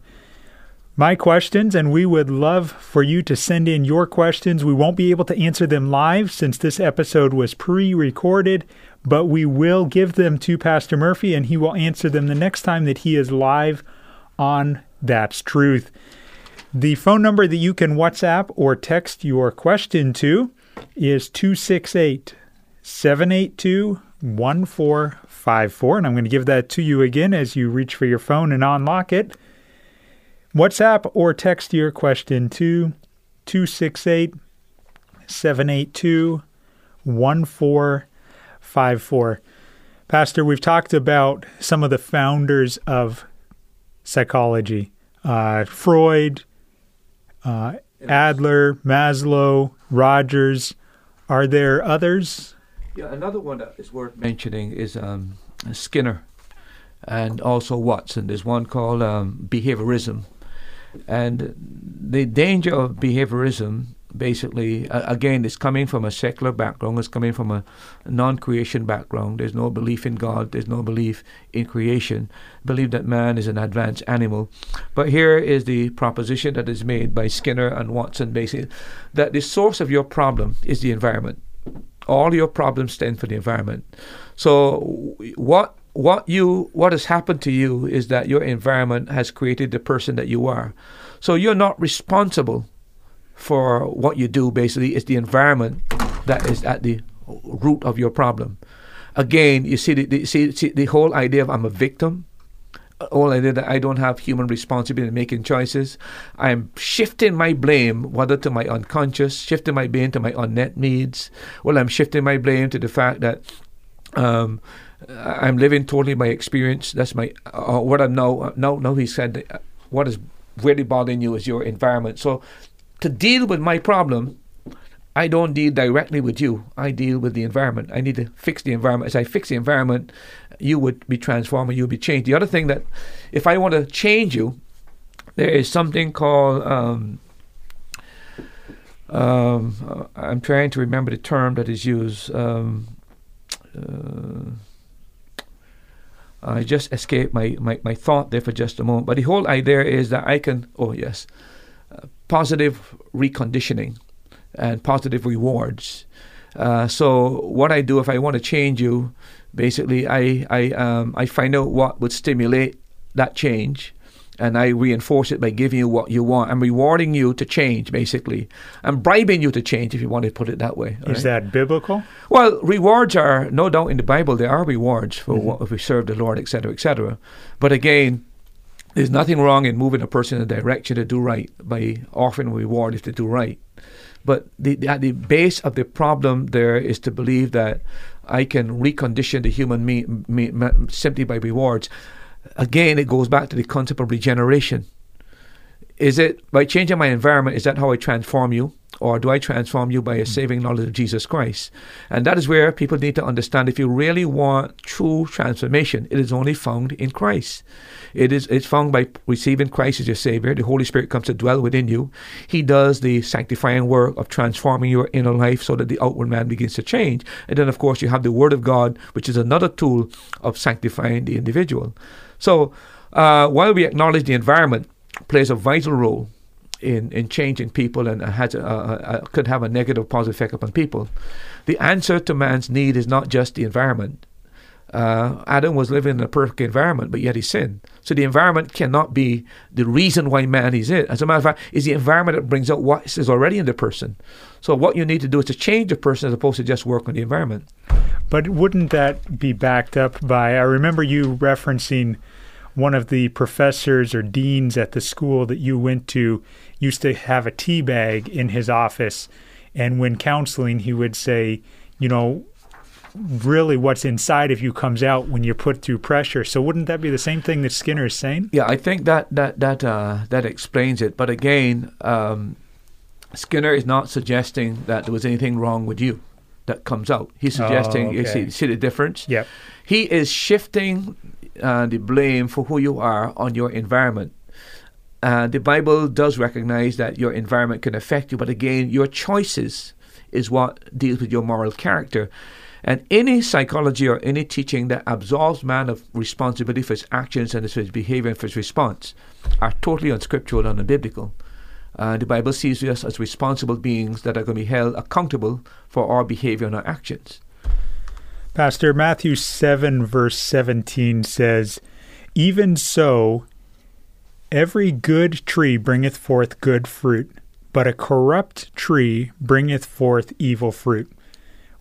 S1: my questions, and we would love for you to send in your questions. We won't be able to answer them live since this episode was pre recorded, but we will give them to Pastor Murphy, and he will answer them the next time that he is live on That's Truth. The phone number that you can WhatsApp or text your question to is 268 782 1454. And I'm going to give that to you again as you reach for your phone and unlock it. WhatsApp or text your question to 268 782 1454. Pastor, we've talked about some of the founders of psychology uh, Freud, uh, Adler, Maslow, Rogers. Are there others?
S2: Yeah, another one that is worth mentioning is um, Skinner and also Watson. There's one called um, behaviorism. And the danger of behaviorism, basically, uh, again, it's coming from a secular background, it's coming from a non creation background. There's no belief in God, there's no belief in creation, believe that man is an advanced animal. But here is the proposition that is made by Skinner and Watson basically that the source of your problem is the environment. All your problems stem from the environment. So, what what you what has happened to you is that your environment has created the person that you are. So you're not responsible for what you do, basically, it's the environment that is at the root of your problem. Again, you see the, the see, see the whole idea of I'm a victim, whole idea that I don't have human responsibility in making choices. I'm shifting my blame, whether to my unconscious, shifting my blame to my unmet needs. Well, I'm shifting my blame to the fact that um, I'm living totally my experience. That's my uh, what I know. No, Now, now he said, uh, what is really bothering you is your environment. So to deal with my problem, I don't deal directly with you. I deal with the environment. I need to fix the environment. As I fix the environment, you would be transformed You would be changed. The other thing that, if I want to change you, there is something called. Um, um, uh, I'm trying to remember the term that is used. Um, uh, I just escaped my, my, my thought there for just a moment. But the whole idea is that I can, oh yes, positive reconditioning and positive rewards. Uh, so what I do if I want to change you, basically I I um, I find out what would stimulate that change, and I reinforce it by giving you what you want. I'm rewarding you to change, basically. I'm bribing you to change, if you want to put it that way.
S1: Is right? that biblical?
S2: Well, rewards are no doubt in the Bible. There are rewards for mm-hmm. what if we serve the Lord, etc., etc. But again, there's nothing wrong in moving a person in a direction to do right by offering a reward if they do right. But the, at the base of the problem there is to believe that I can recondition the human me, me, me, simply by rewards. Again, it goes back to the concept of regeneration. Is it by changing my environment, is that how I transform you? Or do I transform you by a hmm. saving knowledge of Jesus Christ? And that is where people need to understand if you really want true transformation, it is only found in Christ. It is it's found by receiving Christ as your Savior. The Holy Spirit comes to dwell within you. He does the sanctifying work of transforming your inner life so that the outward man begins to change. And then of course you have the Word of God, which is another tool of sanctifying the individual. So uh, while we acknowledge the environment plays a vital role in, in changing people and has a, a, a, could have a negative positive effect upon people. The answer to man's need is not just the environment. Uh, Adam was living in a perfect environment, but yet he sinned. So the environment cannot be the reason why man is it. As a matter of fact, it's the environment that brings out what is already in the person. So what you need to do is to change the person as opposed to just work on the environment.
S1: But wouldn't that be backed up by? I remember you referencing one of the professors or deans at the school that you went to used to have a tea bag in his office. And when counseling, he would say, you know, really what's inside of you comes out when you're put through pressure. So wouldn't that be the same thing that Skinner is saying?
S2: Yeah, I think that that that uh, that explains it. But again, um, Skinner is not suggesting that there was anything wrong with you that comes out. He's suggesting oh, okay. you see, see the difference.
S1: Yep.
S2: He is shifting uh, the blame for who you are on your environment. Uh, the Bible does recognize that your environment can affect you, but again, your choices is what deals with your moral character. And any psychology or any teaching that absolves man of responsibility for his actions and his behavior and for his response are totally unscriptural and unbiblical. Uh, the Bible sees us as responsible beings that are going to be held accountable for our behavior and our actions.
S1: Pastor, Matthew 7, verse 17 says, Even so, every good tree bringeth forth good fruit, but a corrupt tree bringeth forth evil fruit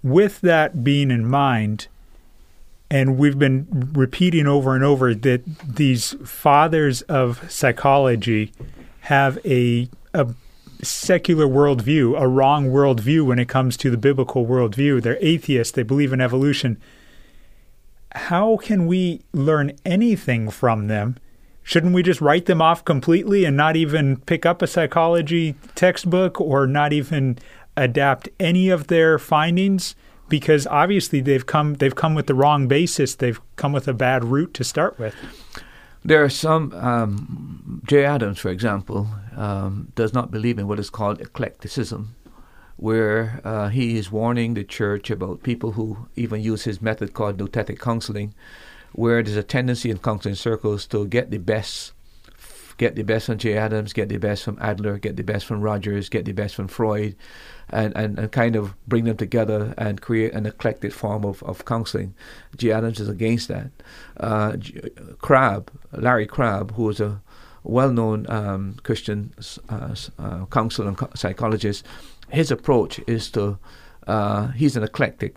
S1: with that being in mind, and we've been repeating over and over that these fathers of psychology have a, a secular worldview, a wrong worldview when it comes to the biblical worldview. They're atheists, they believe in evolution. How can we learn anything from them? Shouldn't we just write them off completely and not even pick up a psychology textbook or not even adapt any of their findings because obviously they've come they've come with the wrong basis. They've come with a bad root to start with.
S2: There are some. Um, Jay Adams, for example, um, does not believe in what is called eclecticism, where uh, he is warning the church about people who even use his method called nouthetic counseling, where there's a tendency in counseling circles to get the best get the best from Jay Adams, get the best from Adler, get the best from Rogers, get the best from Freud, and, and, and kind of bring them together and create an eclectic form of, of counseling. Jay Adams is against that. Uh, Crabb, Larry Crabb, who is a well-known um, Christian uh, uh, counselor and psychologist, his approach is to uh, he's an eclectic.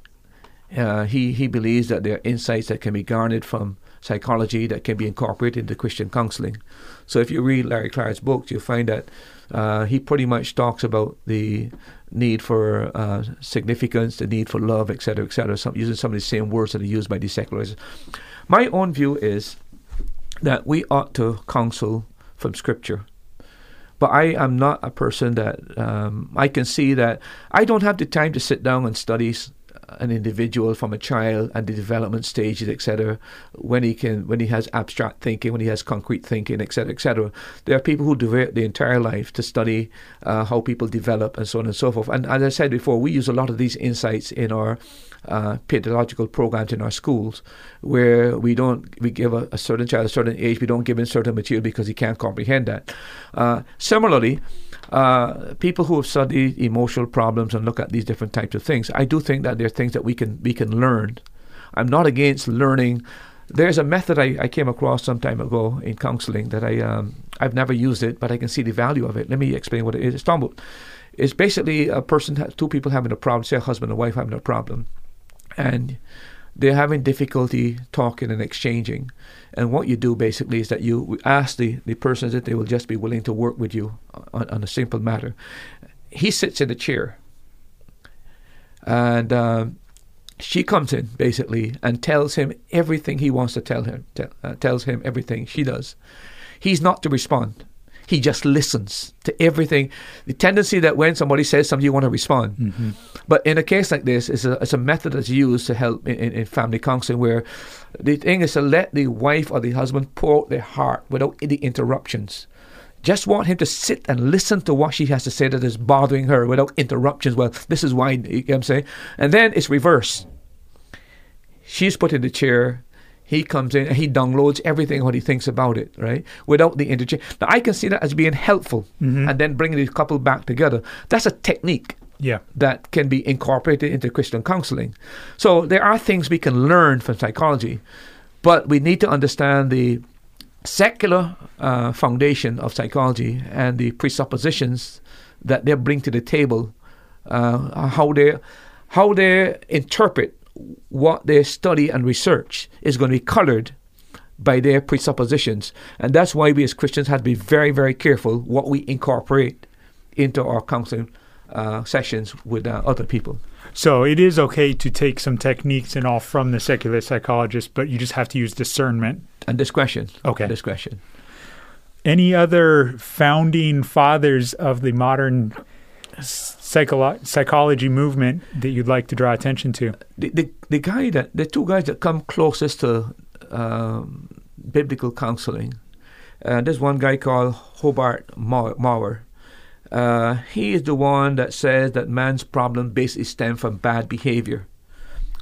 S2: Uh, he he believes that there are insights that can be garnered from psychology that can be incorporated into Christian counseling. So if you read Larry Crabb's books, you'll find that uh, he pretty much talks about the need for uh, significance, the need for love, etc., etc., some, using some of the same words that are used by the secularists. My own view is that we ought to counsel from Scripture. But I am not a person that um, I can see that I don't have the time to sit down and study an individual from a child and the development stages, etc. When he can, when he has abstract thinking, when he has concrete thinking, etc., etc. There are people who devote the entire life to study uh, how people develop and so on and so forth. And as I said before, we use a lot of these insights in our uh, pedagogical programs in our schools, where we don't we give a, a, certain child a certain age, we don't give him certain material because he can't comprehend that. Uh, similarly uh, people who have studied emotional problems and look at these different types of things, I do think that there are things that we can we can learn. I'm not against learning. There's a method I, I came across some time ago in counseling that I um, I've never used it, but I can see the value of it. Let me explain what it is. It's about it's basically a person, two people having a problem, say a husband and wife having a problem, and they're having difficulty talking and exchanging. And what you do basically is that you ask the, the person that they will just be willing to work with you on, on a simple matter. He sits in a chair, and um, she comes in basically and tells him everything he wants to tell him. Uh, tells him everything she does. He's not to respond. He just listens to everything. The tendency that when somebody says something, you want to respond. Mm-hmm. But in a case like this, it's a, it's a method that's used to help in, in, in family counseling where the thing is to let the wife or the husband pour out their heart without any interruptions. Just want him to sit and listen to what she has to say that is bothering her without interruptions. Well, this is why, you know what I'm saying? And then it's reverse. She's put in the chair, he comes in and he downloads everything what he thinks about it, right? Without the interchange. Now I can see that as being helpful, mm-hmm. and then bringing the couple back together. That's a technique.
S1: Yeah.
S2: That can be incorporated into Christian counseling. So there are things we can learn from psychology, but we need to understand the secular uh, foundation of psychology and the presuppositions that they bring to the table, uh, how they how they interpret what they study and research is going to be colored by their presuppositions. And that's why we as Christians have to be very, very careful what we incorporate into our counseling uh, sessions with uh, other people.
S1: So it is okay to take some techniques and all from the secular psychologist, but you just have to use discernment
S2: and discretion.
S1: Okay,
S2: discretion.
S1: Any other founding fathers of the modern psycholo- psychology movement that you'd like to draw attention to?
S2: The, the, the guy that the two guys that come closest to um, biblical counseling. Uh, there's one guy called Hobart Mowrer. Uh, he is the one that says that man's problem basically stem from bad behavior,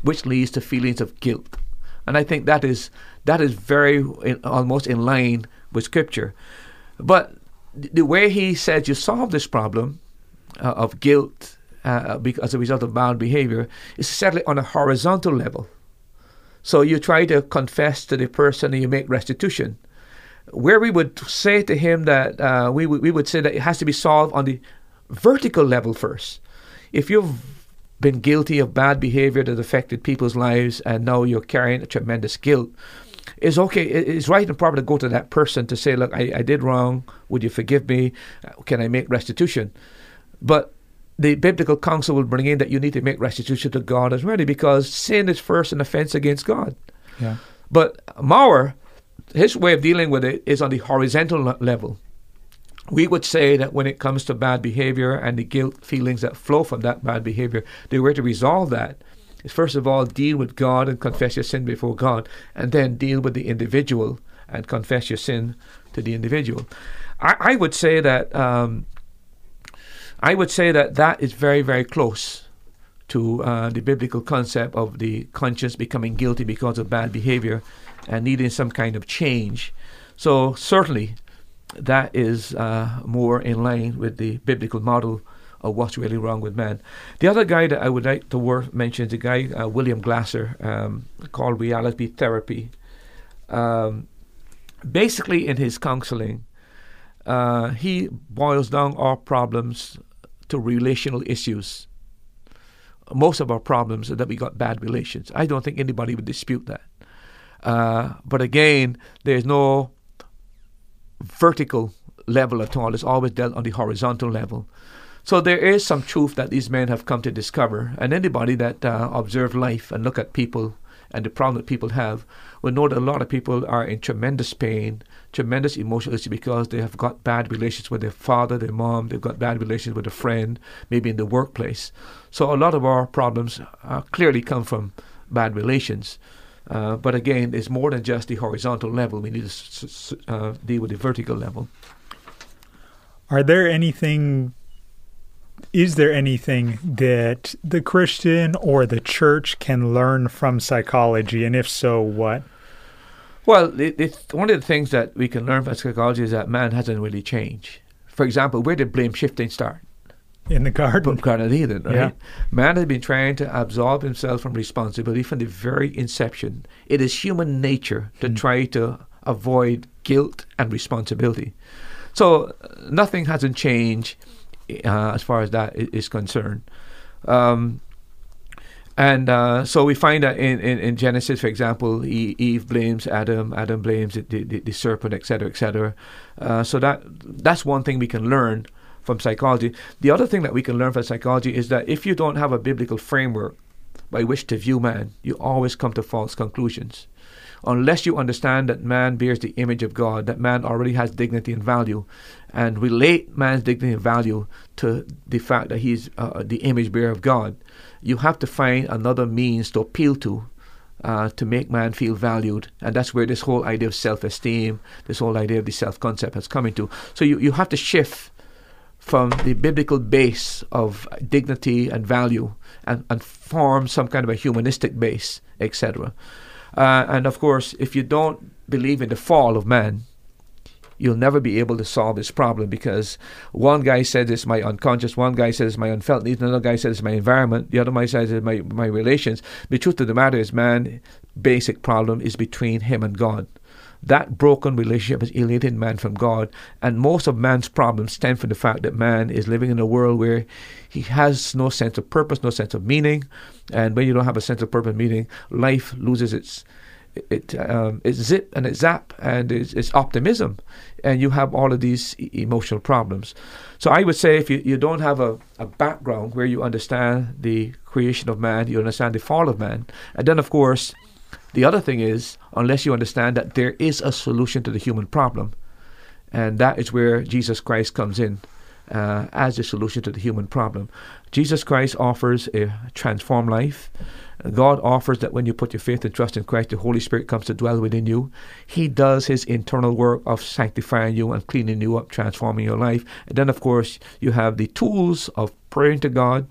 S2: which leads to feelings of guilt. And I think that is that is very in, almost in line with Scripture. But the way he says you solve this problem uh, of guilt uh, as a result of bad behavior is certainly on a horizontal level. So you try to confess to the person and you make restitution. Where we would say to him that uh, we, we would say that it has to be solved on the vertical level first. If you've been guilty of bad behavior that affected people's lives and now you're carrying a tremendous guilt, it's okay, it's right and proper to go to that person to say, Look, I, I did wrong. Would you forgive me? Can I make restitution? But the biblical counsel will bring in that you need to make restitution to God as well, because sin is first an offense against God.
S1: Yeah.
S2: But Mowrer, his way of dealing with it is on the horizontal level. We would say that when it comes to bad behavior and the guilt feelings that flow from that bad behavior, the way to resolve that is first of all deal with God and confess your sin before God, and then deal with the individual and confess your sin to the individual. I, I would say that um, I would say that that is very, very close to uh, the biblical concept of the conscience becoming guilty because of bad behavior and needing some kind of change. So, certainly, that is uh, more in line with the biblical model of what's really wrong with man. The other guy that I would like to wor- mention is a guy, uh, William Glasser, um, called Reality Therapy. Um, basically, in his counseling, uh, he boils down our problems to relational issues. Most of our problems are that we got bad relations. I don't think anybody would dispute that. Uh, but again, there's no vertical level at all. It's always dealt on the horizontal level. So there is some truth that these men have come to discover, and anybody that uh, observe life and look at people and the problem that people have we know that a lot of people are in tremendous pain, tremendous emotional issue because they have got bad relations with their father, their mom, they've got bad relations with a friend, maybe in the workplace. So a lot of our problems uh, clearly come from bad relations. Uh, but again, it's more than just the horizontal level. We need to s- s- uh, deal with the vertical level.
S1: Are there anything is there anything that the Christian or the church can learn from psychology? And if so, what?
S2: Well, it, it's one of the things that we can learn from psychology is that man hasn't really changed. For example, where did blame shifting start?
S1: In the garden.
S2: From Garden of Eden, right?
S1: Yeah.
S2: Man has been trying to absolve himself from responsibility from the very inception. It is human nature to try to avoid guilt and responsibility. So uh, nothing hasn't changed uh, as far as that is concerned. Um, and uh, so we find that in, in, in Genesis, for example, Eve blames Adam, Adam blames the, the, the serpent, etc., etc. Uh, so that that's one thing we can learn from psychology. The other thing that we can learn from psychology is that if you don't have a biblical framework by which to view man, you always come to false conclusions. Unless you understand that man bears the image of God, that man already has dignity and value, and relate man's dignity and value to the fact that he's uh, the image bearer of God, you have to find another means to appeal to uh, to make man feel valued. And that's where this whole idea of self esteem, this whole idea of the self concept has come into. So you, you have to shift from the biblical base of dignity and value and, and form some kind of a humanistic base, etc. Uh, and of course, if you don't believe in the fall of man, you'll never be able to solve this problem because one guy said it's my unconscious, one guy says it's my unfelt needs, another guy says it's my environment, the other guy says it's my, my relations. The truth of the matter is, man, basic problem is between him and God. That broken relationship has alienated man from God, and most of man's problems stem from the fact that man is living in a world where he has no sense of purpose, no sense of meaning, and when you don't have a sense of purpose and meaning, life loses its it um, it's zip and it's zap and it's, it's optimism, and you have all of these emotional problems. So I would say if you, you don't have a, a background where you understand the creation of man, you understand the fall of man, and then of course the other thing is unless you understand that there is a solution to the human problem, and that is where Jesus Christ comes in. Uh, as the solution to the human problem. Jesus Christ offers a transformed life. God offers that when you put your faith and trust in Christ, the Holy Spirit comes to dwell within you. He does His internal work of sanctifying you and cleaning you up, transforming your life. And then, of course, you have the tools of praying to God,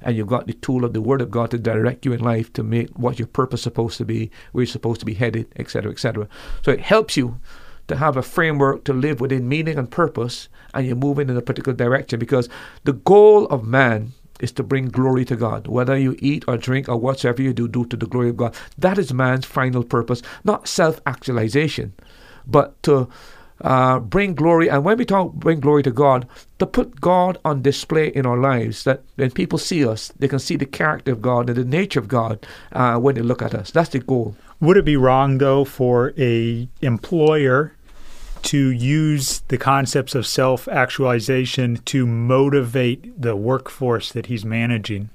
S2: and you've got the tool of the Word of God to direct you in life to make what your purpose is supposed to be, where you're supposed to be headed, etc., etc. So it helps you to have a framework to live within meaning and purpose, and you're moving in a particular direction because the goal of man is to bring glory to God. Whether you eat or drink or whatsoever you do, do to the glory of God. That is man's final purpose, not self actualization, but to uh, bring glory. And when we talk bring glory to God, to put God on display in our lives, that when people see us, they can see the character of God and the nature of God uh, when they look at us. That's the goal.
S1: Would it be wrong though for a employer to use the concepts of self-actualization to motivate the workforce that he's managing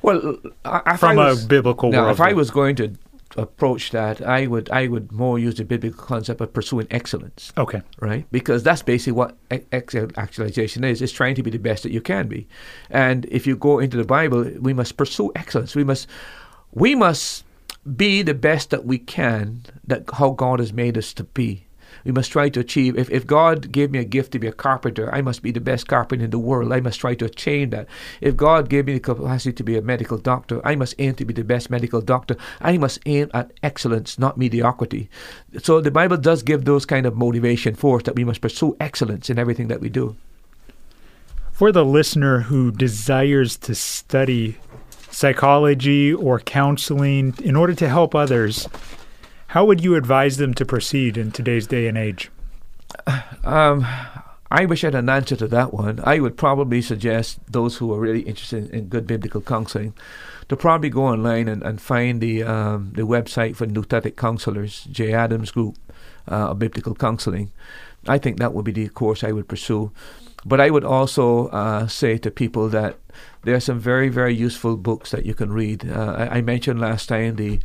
S2: Well, I-
S1: from
S2: I
S1: a
S2: was,
S1: biblical
S2: now,
S1: world?
S2: if I was going to approach that, I would I would more use the biblical concept of pursuing excellence.
S1: okay,
S2: right? Because that's basically what ex- actualization is. It's trying to be the best that you can be. And if you go into the Bible, we must pursue excellence. We must, we must be the best that we can. That how God has made us to be. We must try to achieve. If, if God gave me a gift to be a carpenter, I must be the best carpenter in the world. I must try to achieve that. If God gave me the capacity to be a medical doctor, I must aim to be the best medical doctor. I must aim at excellence, not mediocrity. So the Bible does give those kind of motivation for us that we must pursue excellence in everything that we do.
S1: For the listener who desires to study psychology or counseling in order to help others, how would you advise them to proceed in today's day and age?
S2: Um, I wish I had an answer to that one. I would probably suggest those who are really interested in good biblical counseling to probably go online and, and find the um, the website for Nouthetic Counselors, J. Adams Group uh, of Biblical Counseling. I think that would be the course I would pursue. But I would also uh, say to people that there are some very, very useful books that you can read. Uh, I, I, mentioned last time the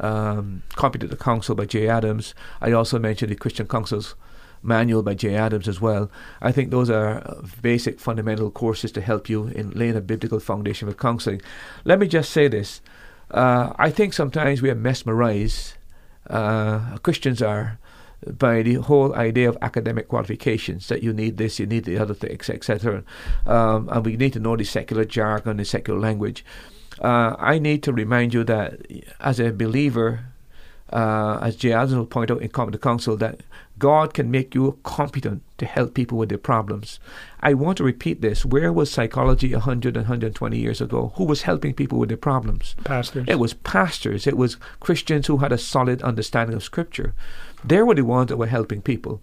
S2: um, Competent Counsel by Jay Adams. I also mentioned the Christian Counsel's Manual by Jay Adams as well. I think those are basic, fundamental courses to help you in laying a biblical foundation for counseling. Let me just say this. Uh, I think sometimes we are mesmerized, uh, Christians are, by the whole idea of academic qualifications that you need this, you need the other thing, etc. Um, and we need to know the secular jargon, the secular language. Uh, I need to remind you that as a believer, uh, as J. Adams will point out in the Council, that God can make you competent to help people with their problems. I want to repeat this. Where was psychology 100 and 120 years ago? Who was helping people with their problems?
S1: Pastors.
S2: It was pastors. It was Christians who had a solid understanding of Scripture. They were the ones that were helping people.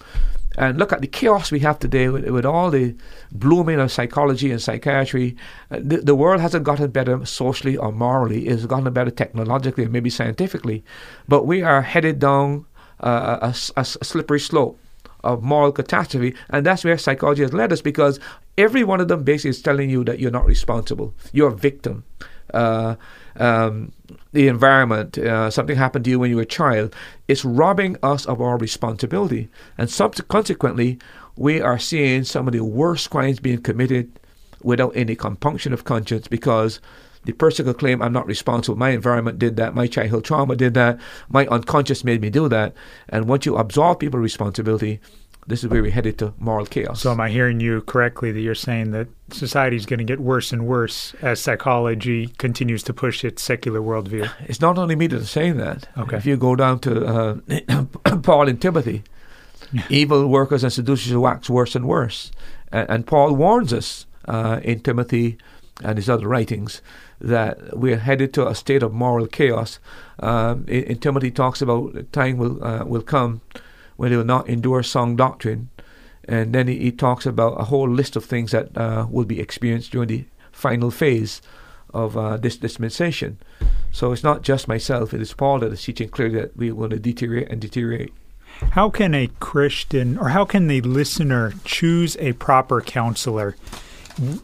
S2: And look at the chaos we have today with, with all the blooming of psychology and psychiatry. Uh, the, the, world hasn't gotten better socially or morally. It's gotten better technologically and maybe scientifically. But we are headed down uh, a, a slippery slope of moral catastrophe. And that's where psychology has led us because every one of them basically is telling you that you're not responsible. You're a victim. Uh, um, the environment, uh, something happened to you when you were a child, it's robbing us of our responsibility. And consequently, we are seeing some of the worst crimes being committed without any compunction of conscience because the person could claim I'm not responsible. My environment did that. My childhood trauma did that. My unconscious made me do that. And once you absolve people responsibility, this is where we're headed to moral chaos.
S1: So, am I hearing you correctly that you're saying that society is going to get worse and worse as psychology continues to push its secular worldview?
S2: It's not only me that's saying that.
S1: Okay.
S2: If you go down to uh, Paul and Timothy, evil workers and seducers wax worse and worse. And, and Paul warns us uh, in Timothy and his other writings that we're headed to a state of moral chaos. Um, in, in, Timothy talks about time will uh, will come when they will not endure sound doctrine. And then he, he talks about a whole list of things that uh, will be experienced during the final phase of uh, this dispensation. So it's not just myself, it is Paul that is teaching clearly that we want to deteriorate and deteriorate.
S1: How can a Christian or how can the listener choose a proper counselor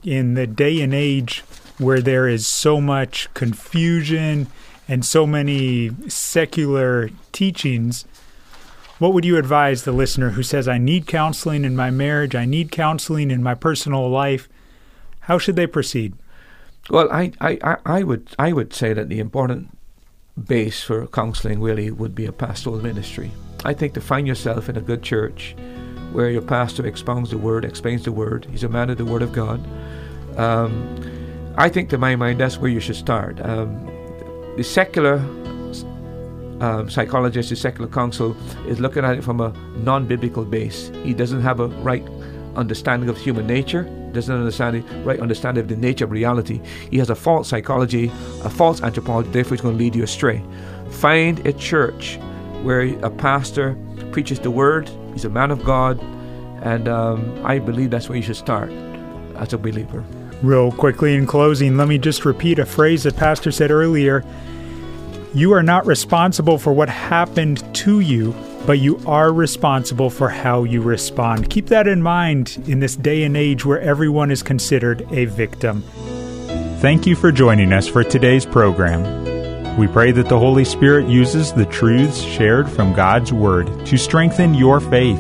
S1: in the day and age where there is so much confusion and so many secular teachings? What would you advise the listener who says, I need counseling in my marriage, I need counseling in my personal life? How should they proceed?
S2: Well, I, I, I would I would say that the important base for counseling really would be a pastoral ministry. I think to find yourself in a good church where your pastor expounds the word, explains the word, he's a man of the word of God. Um, I think, to my mind, that's where you should start. Um, the secular psychologist, the secular counsel, is looking at it from a non biblical base. He doesn't have a right understanding of human nature, doesn't understand the right understanding of the nature of reality. He has a false psychology, a false anthropology, therefore, he's going to lead you astray. Find a church where a pastor preaches the word, he's a man of God, and um, I believe that's where you should start as a believer.
S1: Real quickly in closing, let me just repeat a phrase that Pastor said earlier you are not responsible for what happened to you, but you are responsible for how you respond. Keep that in mind in this day and age where everyone is considered a victim. Thank you for joining us for today's program. We pray that the Holy Spirit uses the truths shared from God's Word to strengthen your faith.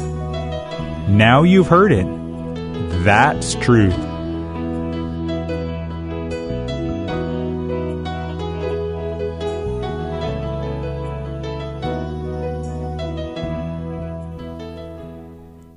S1: Now you've heard it. That's truth.